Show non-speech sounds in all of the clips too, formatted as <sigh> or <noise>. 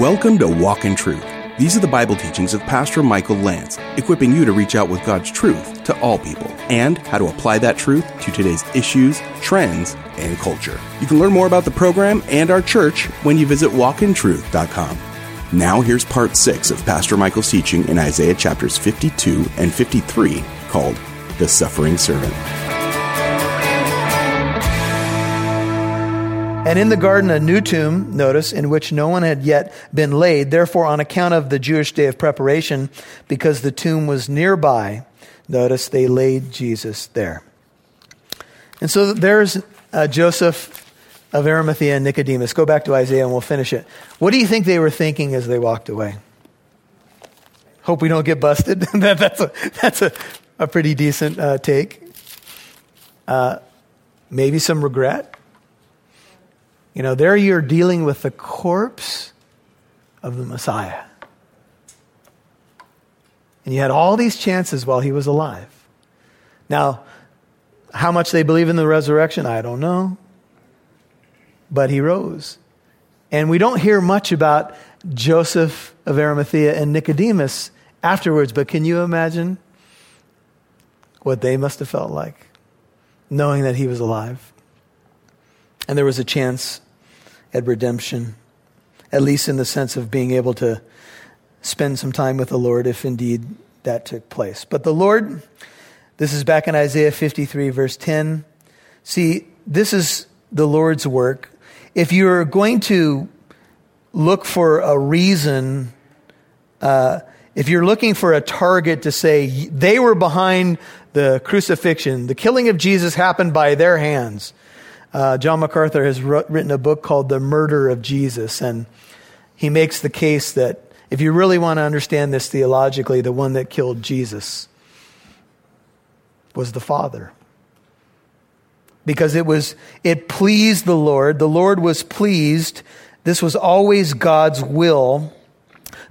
Welcome to Walk in Truth. These are the Bible teachings of Pastor Michael Lance, equipping you to reach out with God's truth to all people and how to apply that truth to today's issues, trends, and culture. You can learn more about the program and our church when you visit walkintruth.com. Now, here's part six of Pastor Michael's teaching in Isaiah chapters 52 and 53 called The Suffering Servant. And in the garden, a new tomb, notice, in which no one had yet been laid. Therefore, on account of the Jewish day of preparation, because the tomb was nearby, notice they laid Jesus there. And so there's uh, Joseph of Arimathea and Nicodemus. Go back to Isaiah and we'll finish it. What do you think they were thinking as they walked away? Hope we don't get busted. <laughs> that, that's a, that's a, a pretty decent uh, take. Uh, maybe some regret. You know, there you're dealing with the corpse of the Messiah. And you had all these chances while he was alive. Now, how much they believe in the resurrection, I don't know. But he rose. And we don't hear much about Joseph of Arimathea and Nicodemus afterwards, but can you imagine what they must have felt like knowing that he was alive? And there was a chance at redemption, at least in the sense of being able to spend some time with the Lord if indeed that took place. But the Lord, this is back in Isaiah 53, verse 10. See, this is the Lord's work. If you're going to look for a reason, uh, if you're looking for a target to say they were behind the crucifixion, the killing of Jesus happened by their hands, uh, John MacArthur has written a book called The Murder of Jesus, and he makes the case that if you really want to understand this theologically, the one that killed Jesus was the Father. Because it was, it pleased the Lord. The Lord was pleased. This was always God's will.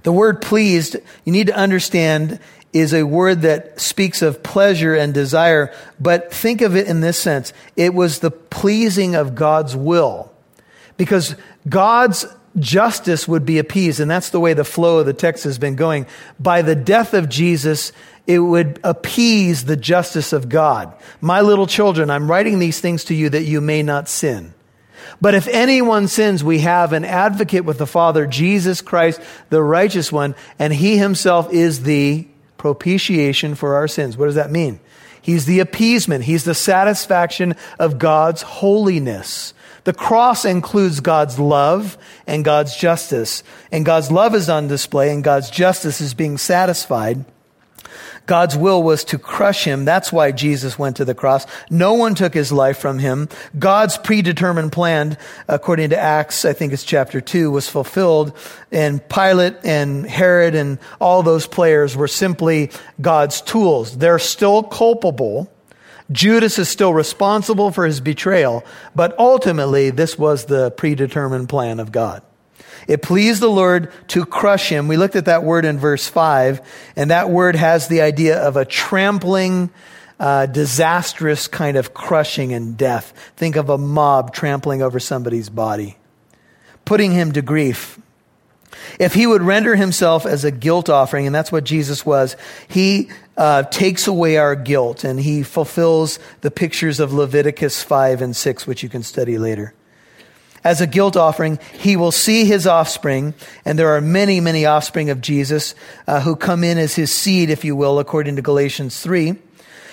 The word pleased, you need to understand, is a word that speaks of pleasure and desire, but think of it in this sense. It was the pleasing of God's will. Because God's justice would be appeased, and that's the way the flow of the text has been going. By the death of Jesus, it would appease the justice of God. My little children, I'm writing these things to you that you may not sin. But if anyone sins, we have an advocate with the Father, Jesus Christ, the righteous one, and he himself is the propitiation for our sins. What does that mean? He's the appeasement. He's the satisfaction of God's holiness. The cross includes God's love and God's justice. And God's love is on display and God's justice is being satisfied. God's will was to crush him. That's why Jesus went to the cross. No one took his life from him. God's predetermined plan, according to Acts, I think it's chapter 2, was fulfilled. And Pilate and Herod and all those players were simply God's tools. They're still culpable. Judas is still responsible for his betrayal, but ultimately this was the predetermined plan of God. It pleased the Lord to crush him. We looked at that word in verse 5, and that word has the idea of a trampling, uh, disastrous kind of crushing and death. Think of a mob trampling over somebody's body, putting him to grief. If he would render himself as a guilt offering, and that's what Jesus was, he uh, takes away our guilt and he fulfills the pictures of Leviticus 5 and 6, which you can study later as a guilt offering. He will see his offspring, and there are many, many offspring of Jesus uh, who come in as his seed, if you will, according to Galatians 3.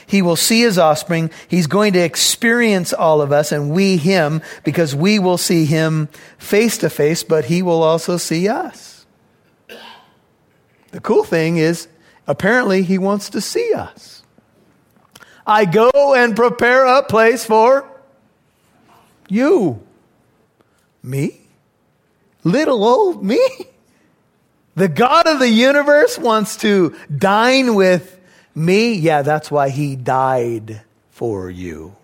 He will see his offspring. He's going to experience all of us and we him because we will see him face to face, but he will also see us. The cool thing is, apparently, he wants to see us. I go and prepare a place for you. Me? Little old me? The God of the universe wants to dine with me? Yeah, that's why he died for you.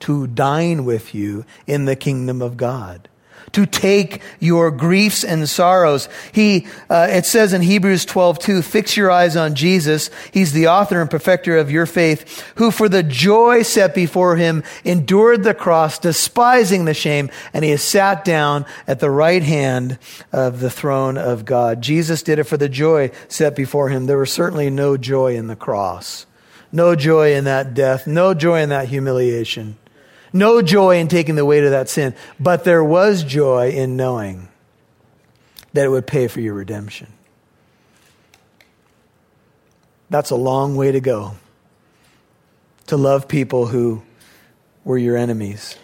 To dine with you in the kingdom of God. To take your griefs and sorrows. He, uh, it says in Hebrews 12, 2, fix your eyes on Jesus. He's the author and perfecter of your faith, who for the joy set before him endured the cross, despising the shame, and he has sat down at the right hand of the throne of God. Jesus did it for the joy set before him. There was certainly no joy in the cross. No joy in that death. No joy in that humiliation. No joy in taking the weight of that sin, but there was joy in knowing that it would pay for your redemption. That's a long way to go to love people who were your enemies.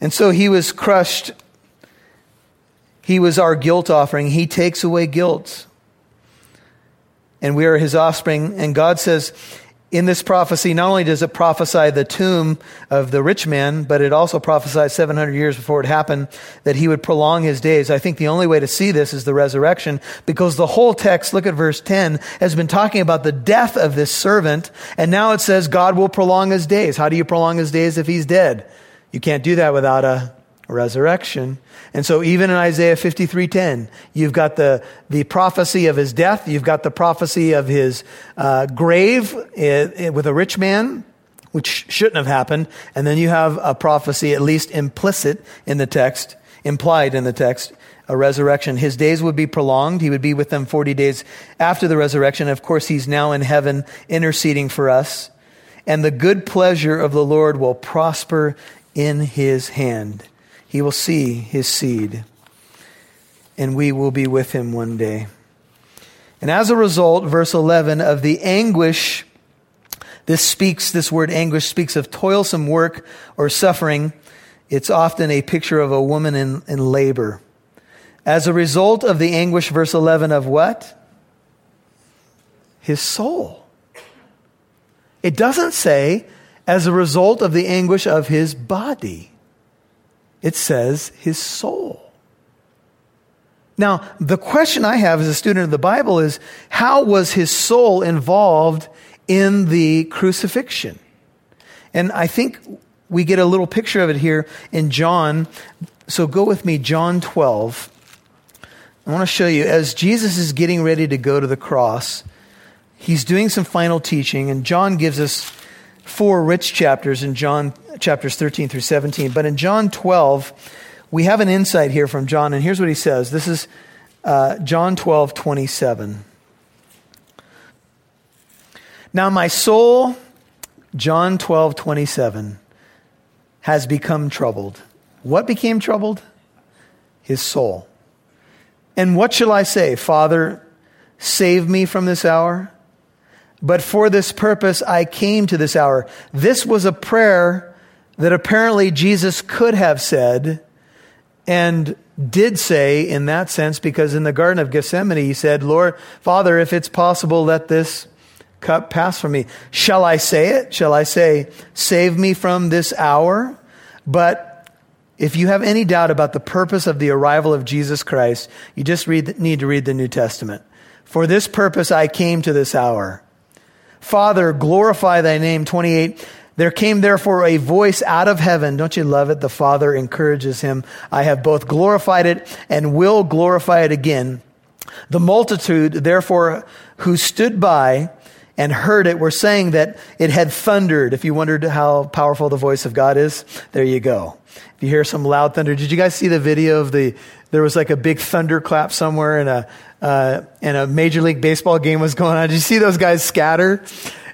And so he was crushed. He was our guilt offering. He takes away guilt. And we are his offspring. And God says, in this prophecy, not only does it prophesy the tomb of the rich man, but it also prophesies 700 years before it happened that he would prolong his days. I think the only way to see this is the resurrection because the whole text, look at verse 10, has been talking about the death of this servant. And now it says God will prolong his days. How do you prolong his days if he's dead? You can't do that without a resurrection. And so even in Isaiah 53:10, you've got the, the prophecy of his death, you've got the prophecy of his uh, grave uh, with a rich man, which shouldn't have happened, and then you have a prophecy at least implicit in the text, implied in the text, a resurrection. His days would be prolonged. He would be with them 40 days after the resurrection. Of course, he's now in heaven interceding for us. And the good pleasure of the Lord will prosper in his hand he will see his seed, and we will be with him one day. And as a result, verse 11, of the anguish, this speaks, this word anguish speaks of toilsome work or suffering. It's often a picture of a woman in, in labor. As a result of the anguish, verse 11, of what? His soul. It doesn't say as a result of the anguish of his body. It says his soul. Now, the question I have as a student of the Bible is how was his soul involved in the crucifixion? And I think we get a little picture of it here in John. So go with me, John 12. I want to show you as Jesus is getting ready to go to the cross, he's doing some final teaching, and John gives us four rich chapters in John chapters 13 through 17. But in John 12, we have an insight here from John, and here's what he says. This is uh, John 12, 27. Now my soul, John 12, 27, has become troubled. What became troubled? His soul. And what shall I say? Father, save me from this hour? But for this purpose I came to this hour. This was a prayer that apparently Jesus could have said and did say in that sense because in the Garden of Gethsemane he said, Lord, Father, if it's possible, let this cup pass from me. Shall I say it? Shall I say, save me from this hour? But if you have any doubt about the purpose of the arrival of Jesus Christ, you just read, need to read the New Testament. For this purpose I came to this hour. Father, glorify thy name. 28. There came therefore a voice out of heaven. Don't you love it? The Father encourages him. I have both glorified it and will glorify it again. The multitude, therefore, who stood by and heard it were saying that it had thundered. If you wondered how powerful the voice of God is, there you go. If you hear some loud thunder, did you guys see the video of the, there was like a big thunderclap somewhere and a, uh, and a Major League Baseball game was going on. Did you see those guys scatter?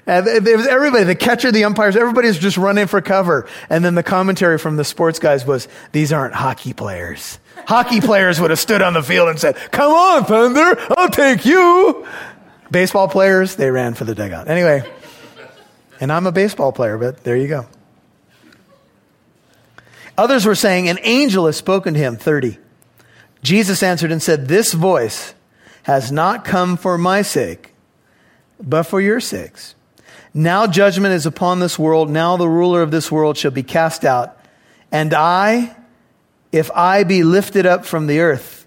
And it was everybody, the catcher, the umpires, everybody's just running for cover. And then the commentary from the sports guys was, these aren't hockey players. Hockey players would have stood on the field and said, come on, Thunder, I'll take you. Baseball players, they ran for the dugout. Anyway, and I'm a baseball player, but there you go. Others were saying, an angel has spoken to him, 30. Jesus answered and said, this voice has not come for my sake, but for your sakes. Now judgment is upon this world. Now the ruler of this world shall be cast out. And I, if I be lifted up from the earth,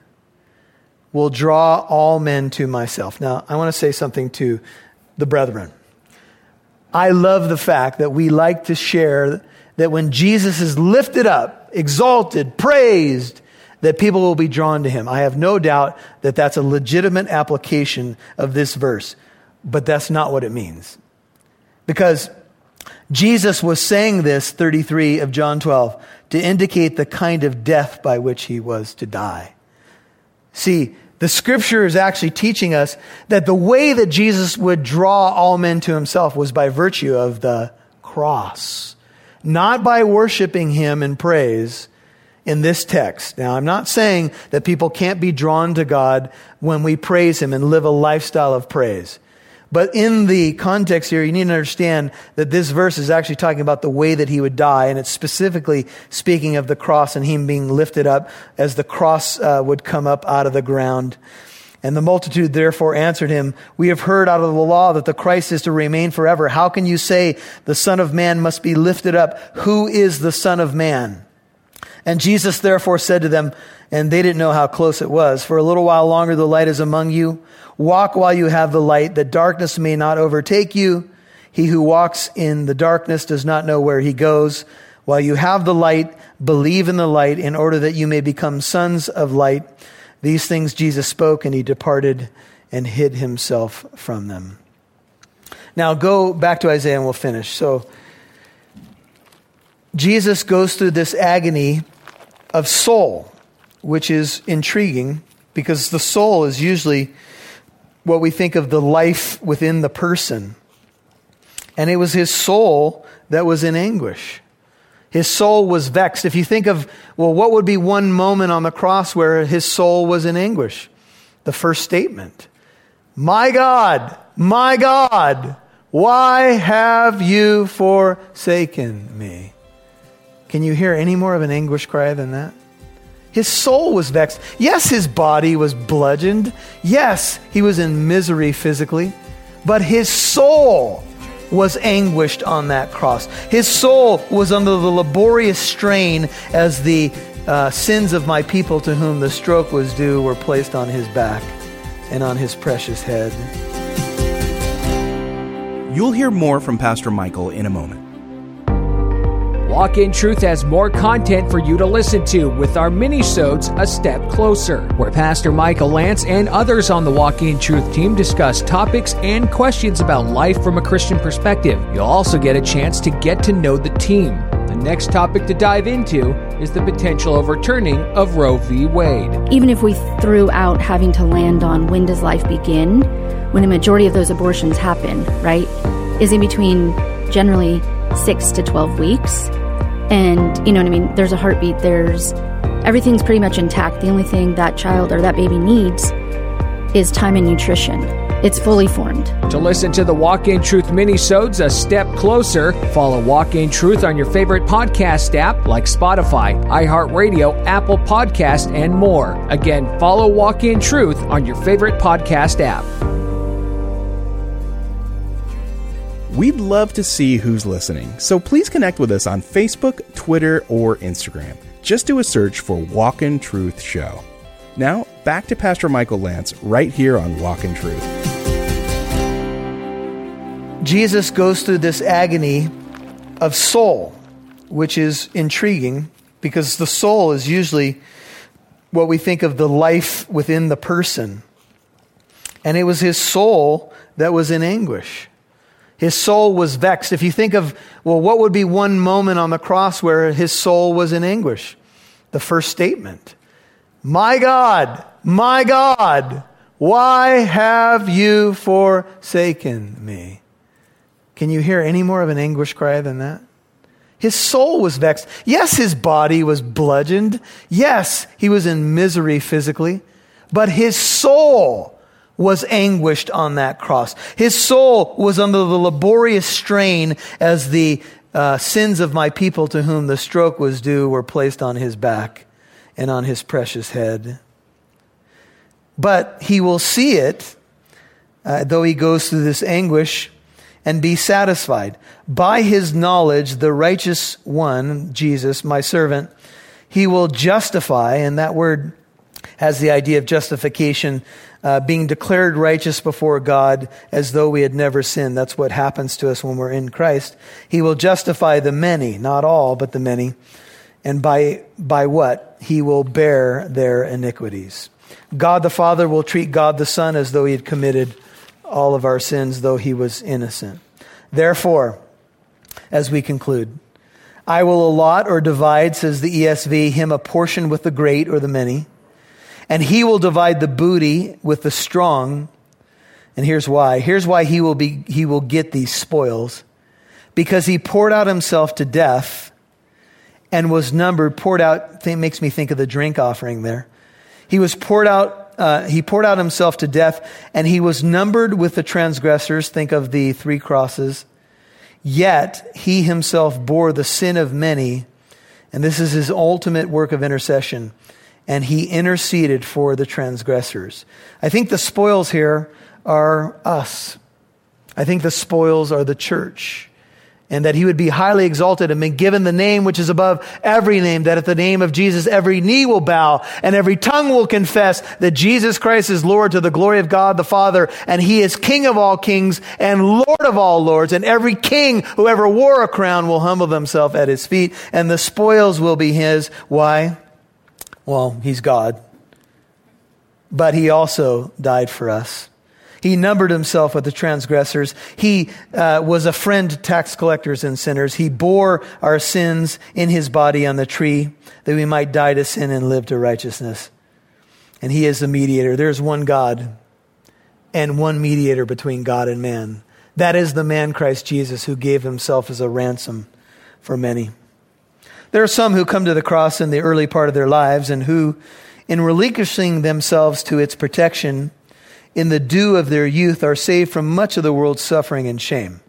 will draw all men to myself. Now, I want to say something to the brethren. I love the fact that we like to share that when Jesus is lifted up, exalted, praised, that people will be drawn to him. I have no doubt that that's a legitimate application of this verse, but that's not what it means. Because Jesus was saying this, 33 of John 12, to indicate the kind of death by which he was to die. See, the scripture is actually teaching us that the way that Jesus would draw all men to himself was by virtue of the cross, not by worshiping him in praise in this text. Now, I'm not saying that people can't be drawn to God when we praise him and live a lifestyle of praise. But in the context here, you need to understand that this verse is actually talking about the way that he would die, and it's specifically speaking of the cross and him being lifted up as the cross uh, would come up out of the ground. And the multitude therefore answered him, We have heard out of the law that the Christ is to remain forever. How can you say the Son of Man must be lifted up? Who is the Son of Man? And Jesus therefore said to them, and they didn't know how close it was, For a little while longer the light is among you. Walk while you have the light, that darkness may not overtake you. He who walks in the darkness does not know where he goes. While you have the light, believe in the light in order that you may become sons of light. These things Jesus spoke, and he departed and hid himself from them. Now go back to Isaiah and we'll finish. So, Jesus goes through this agony of soul, which is intriguing because the soul is usually what we think of the life within the person. And it was his soul that was in anguish. His soul was vexed. If you think of, well, what would be one moment on the cross where his soul was in anguish? The first statement My God, my God, why have you forsaken me? Can you hear any more of an anguish cry than that? His soul was vexed. Yes, his body was bludgeoned. Yes, he was in misery physically. But his soul was anguished on that cross. His soul was under the laborious strain as the uh, sins of my people to whom the stroke was due were placed on his back and on his precious head. You'll hear more from Pastor Michael in a moment. Walk in Truth has more content for you to listen to with our mini-sodes A Step Closer, where Pastor Michael Lance and others on the Walk in Truth team discuss topics and questions about life from a Christian perspective. You'll also get a chance to get to know the team. The next topic to dive into is the potential overturning of Roe v. Wade. Even if we threw out having to land on when does life begin, when a majority of those abortions happen, right, is in between generally six to 12 weeks. And, you know what I mean? There's a heartbeat, there's everything's pretty much intact. The only thing that child or that baby needs is time and nutrition. It's fully formed. To listen to the Walk in Truth mini-sodes a step closer, follow Walk in Truth on your favorite podcast app like Spotify, iHeartRadio, Apple Podcast, and more. Again, follow Walk in Truth on your favorite podcast app. We'd love to see who's listening, so please connect with us on Facebook, Twitter, or Instagram. Just do a search for Walk in Truth Show. Now, back to Pastor Michael Lance right here on Walk in Truth. Jesus goes through this agony of soul, which is intriguing because the soul is usually what we think of the life within the person. And it was his soul that was in anguish. His soul was vexed. If you think of, well, what would be one moment on the cross where his soul was in anguish? The first statement My God, my God, why have you forsaken me? Can you hear any more of an anguish cry than that? His soul was vexed. Yes, his body was bludgeoned. Yes, he was in misery physically. But his soul was anguished on that cross. His soul was under the laborious strain as the uh, sins of my people to whom the stroke was due were placed on his back and on his precious head. But he will see it, uh, though he goes through this anguish, and be satisfied. By his knowledge, the righteous one, Jesus, my servant, he will justify, and that word has the idea of justification uh, being declared righteous before God as though we had never sinned. That's what happens to us when we're in Christ. He will justify the many, not all, but the many. And by, by what? He will bear their iniquities. God the Father will treat God the Son as though he had committed all of our sins, though he was innocent. Therefore, as we conclude, I will allot or divide, says the ESV, him a portion with the great or the many, and he will divide the booty with the strong. And here's why. Here's why he will be, he will get these spoils. Because he poured out himself to death and was numbered, poured out, makes me think of the drink offering there. He was poured out, uh, he poured out himself to death and he was numbered with the transgressors. Think of the three crosses Yet he himself bore the sin of many, and this is his ultimate work of intercession, and he interceded for the transgressors. I think the spoils here are us. I think the spoils are the church and that he would be highly exalted and been given the name which is above every name, that at the name of Jesus every knee will bow and every tongue will confess that Jesus Christ is Lord to the glory of God the Father, and he is King of all kings and Lord of all lords, and every king who ever wore a crown will humble himself at his feet, and the spoils will be his. Why? Well, he's God. But he also died for us. He numbered himself with the transgressors. He uh, was a friend to tax collectors and sinners. He bore our sins in his body on the tree that we might die to sin and live to righteousness. And he is the mediator. There's one God and one mediator between God and man. That is the man Christ Jesus who gave himself as a ransom for many. There are some who come to the cross in the early part of their lives and who, in relinquishing themselves to its protection, in the dew of their youth are saved from much of the world's suffering and shame.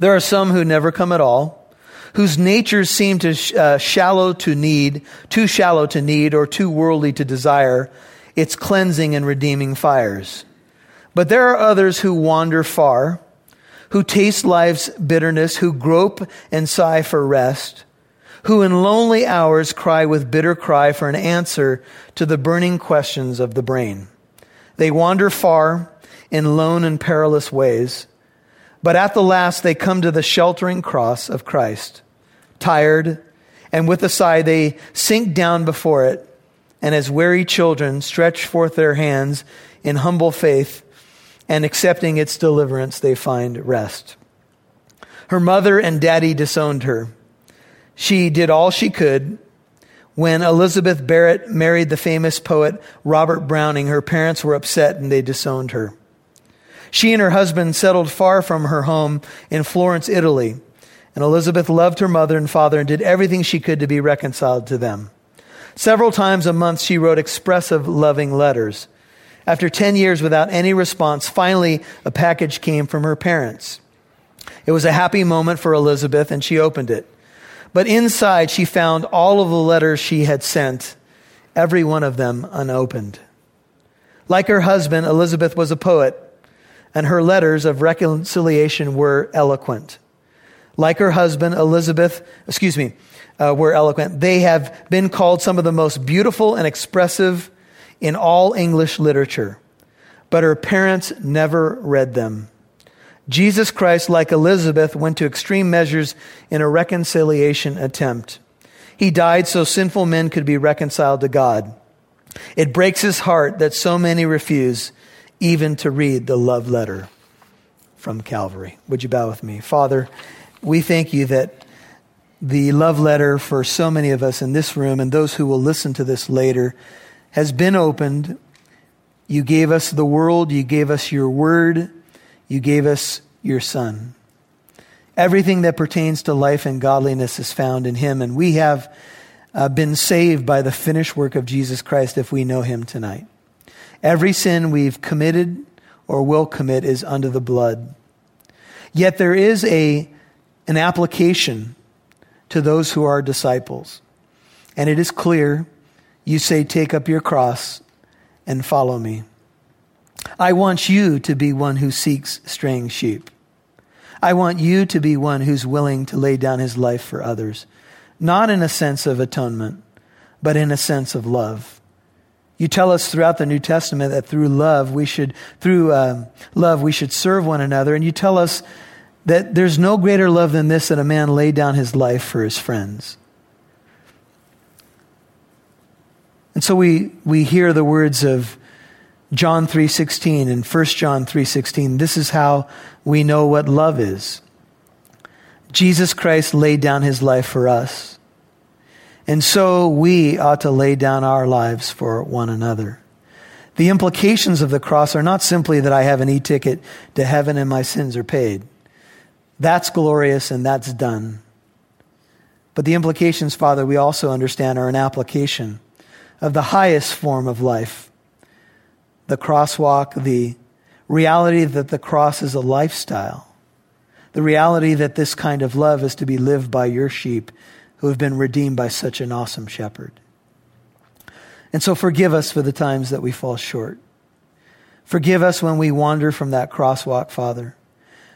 There are some who never come at all, whose natures seem to uh, shallow to need, too shallow to need, or too worldly to desire its cleansing and redeeming fires. But there are others who wander far, who taste life's bitterness, who grope and sigh for rest, who in lonely hours cry with bitter cry for an answer to the burning questions of the brain. They wander far in lone and perilous ways, but at the last they come to the sheltering cross of Christ. Tired, and with a sigh they sink down before it, and as weary children stretch forth their hands in humble faith, and accepting its deliverance, they find rest. Her mother and daddy disowned her. She did all she could when Elizabeth Barrett married the famous poet Robert Browning, her parents were upset and they disowned her. She and her husband settled far from her home in Florence, Italy, and Elizabeth loved her mother and father and did everything she could to be reconciled to them. Several times a month, she wrote expressive, loving letters. After 10 years without any response, finally a package came from her parents. It was a happy moment for Elizabeth, and she opened it. But inside, she found all of the letters she had sent, every one of them unopened. Like her husband, Elizabeth was a poet, and her letters of reconciliation were eloquent. Like her husband, Elizabeth, excuse me, uh, were eloquent. They have been called some of the most beautiful and expressive in all English literature, but her parents never read them. Jesus Christ, like Elizabeth, went to extreme measures in a reconciliation attempt. He died so sinful men could be reconciled to God. It breaks his heart that so many refuse even to read the love letter from Calvary. Would you bow with me? Father, we thank you that the love letter for so many of us in this room and those who will listen to this later has been opened. You gave us the world, you gave us your word. You gave us your Son. Everything that pertains to life and godliness is found in Him, and we have uh, been saved by the finished work of Jesus Christ if we know Him tonight. Every sin we've committed or will commit is under the blood. Yet there is a, an application to those who are disciples. And it is clear you say, Take up your cross and follow me. I want you to be one who seeks straying sheep. I want you to be one who's willing to lay down his life for others, not in a sense of atonement, but in a sense of love. You tell us throughout the New Testament that through love we should, through uh, love we should serve one another, and you tell us that there's no greater love than this that a man lay down his life for his friends. And so we, we hear the words of John 3:16 and 1 John 3:16. This is how we know what love is. Jesus Christ laid down his life for us. And so we ought to lay down our lives for one another. The implications of the cross are not simply that I have an e ticket to heaven and my sins are paid. That's glorious and that's done. But the implications, Father, we also understand are an application of the highest form of life the crosswalk, the reality that the cross is a lifestyle, the reality that this kind of love is to be lived by your sheep who have been redeemed by such an awesome shepherd. And so forgive us for the times that we fall short. Forgive us when we wander from that crosswalk, Father.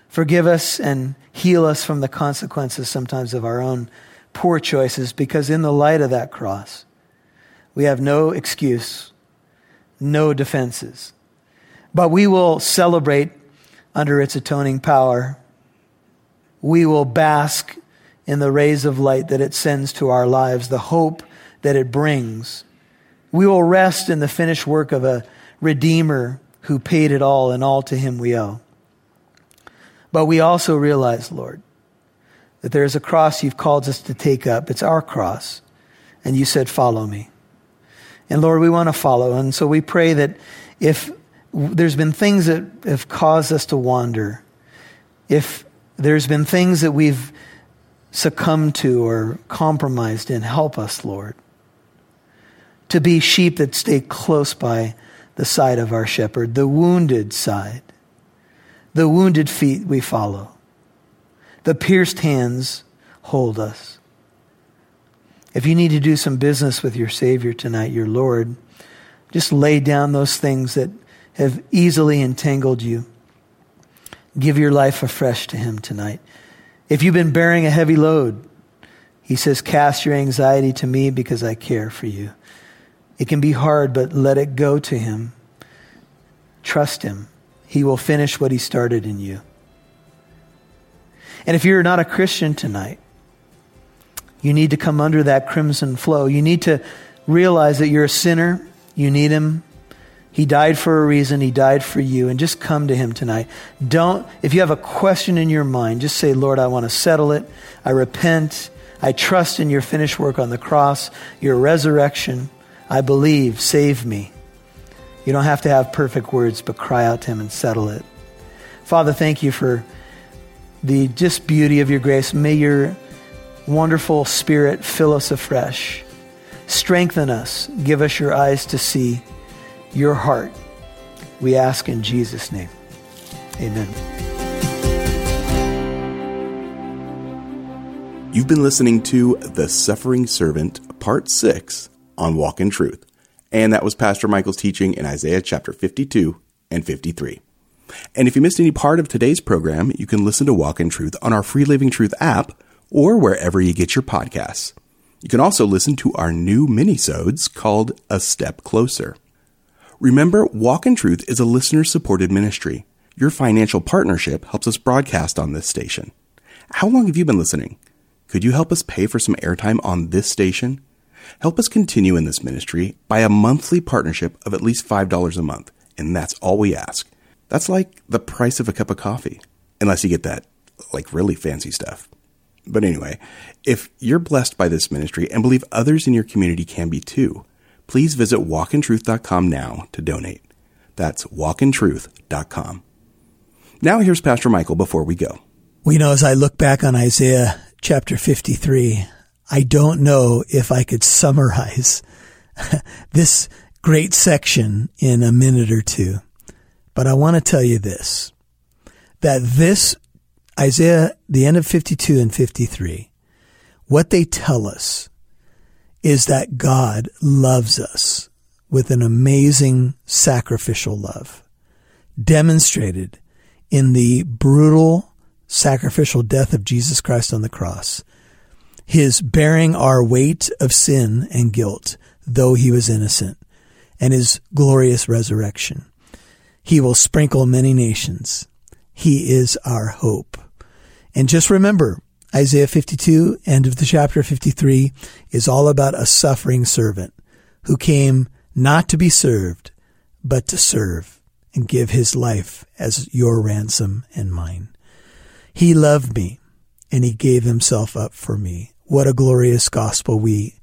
Forgive us and heal us from the consequences sometimes of our own poor choices, because in the light of that cross, we have no excuse, no defenses. But we will celebrate under its atoning power. We will bask in the rays of light that it sends to our lives, the hope that it brings. We will rest in the finished work of a Redeemer who paid it all, and all to him we owe. But we also realize, Lord, that there is a cross you've called us to take up. It's our cross. And you said, Follow me. And Lord, we want to follow. And so we pray that if there's been things that have caused us to wander, if there's been things that we've succumbed to or compromised in, help us, Lord, to be sheep that stay close by the side of our shepherd, the wounded side. The wounded feet we follow. The pierced hands hold us. If you need to do some business with your Savior tonight, your Lord, just lay down those things that have easily entangled you. Give your life afresh to Him tonight. If you've been bearing a heavy load, He says, Cast your anxiety to me because I care for you. It can be hard, but let it go to Him. Trust Him. He will finish what He started in you. And if you're not a Christian tonight, you need to come under that crimson flow. You need to realize that you're a sinner. You need Him. He died for a reason. He died for you. And just come to Him tonight. Don't, if you have a question in your mind, just say, Lord, I want to settle it. I repent. I trust in your finished work on the cross, your resurrection. I believe. Save me. You don't have to have perfect words, but cry out to Him and settle it. Father, thank you for the just beauty of your grace. May your wonderful Spirit fill us afresh. Strengthen us. Give us your eyes to see your heart. We ask in Jesus' name. Amen. You've been listening to The Suffering Servant, Part 6 on Walk in Truth. And that was Pastor Michael's teaching in Isaiah chapter 52 and 53. And if you missed any part of today's program, you can listen to Walk in Truth on our Free Living Truth app or wherever you get your podcasts. You can also listen to our new minisodes called A Step Closer. Remember, Walk in Truth is a listener-supported ministry. Your financial partnership helps us broadcast on this station. How long have you been listening? Could you help us pay for some airtime on this station? Help us continue in this ministry by a monthly partnership of at least $5 a month, and that's all we ask. That's like the price of a cup of coffee, unless you get that, like, really fancy stuff. But anyway, if you're blessed by this ministry and believe others in your community can be too, please visit walkintruth.com now to donate. That's walkintruth.com. Now here's Pastor Michael before we go. We know as I look back on Isaiah chapter 53, I don't know if I could summarize <laughs> this great section in a minute or two. But I want to tell you this, that this Isaiah, the end of 52 and 53, what they tell us is that God loves us with an amazing sacrificial love, demonstrated in the brutal sacrificial death of Jesus Christ on the cross, his bearing our weight of sin and guilt, though he was innocent, and his glorious resurrection. He will sprinkle many nations. He is our hope. And just remember, Isaiah 52, end of the chapter 53, is all about a suffering servant who came not to be served, but to serve and give his life as your ransom and mine. He loved me and he gave himself up for me. What a glorious gospel we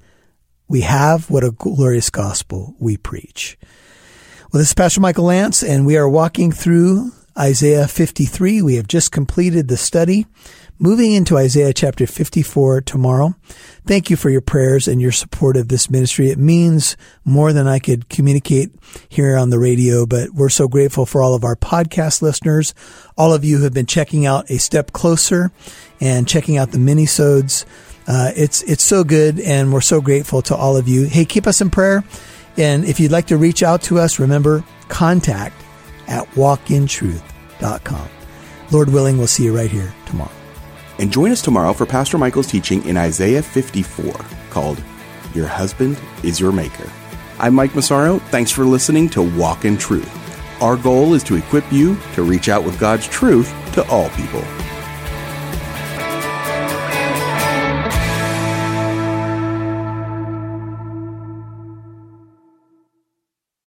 we have, what a glorious gospel we preach. Well, this is Pastor Michael Lance, and we are walking through Isaiah 53. We have just completed the study moving into Isaiah chapter 54 tomorrow. Thank you for your prayers and your support of this ministry. It means more than I could communicate here on the radio, but we're so grateful for all of our podcast listeners, all of you who have been checking out A Step Closer and checking out the minisodes. Uh, it's, it's so good and we're so grateful to all of you. Hey, keep us in prayer. And if you'd like to reach out to us, remember contact at walkintruth.com. Lord willing, we'll see you right here tomorrow. And join us tomorrow for Pastor Michael's teaching in Isaiah 54 called Your Husband is Your Maker. I'm Mike Massaro. Thanks for listening to Walk in Truth. Our goal is to equip you to reach out with God's truth to all people.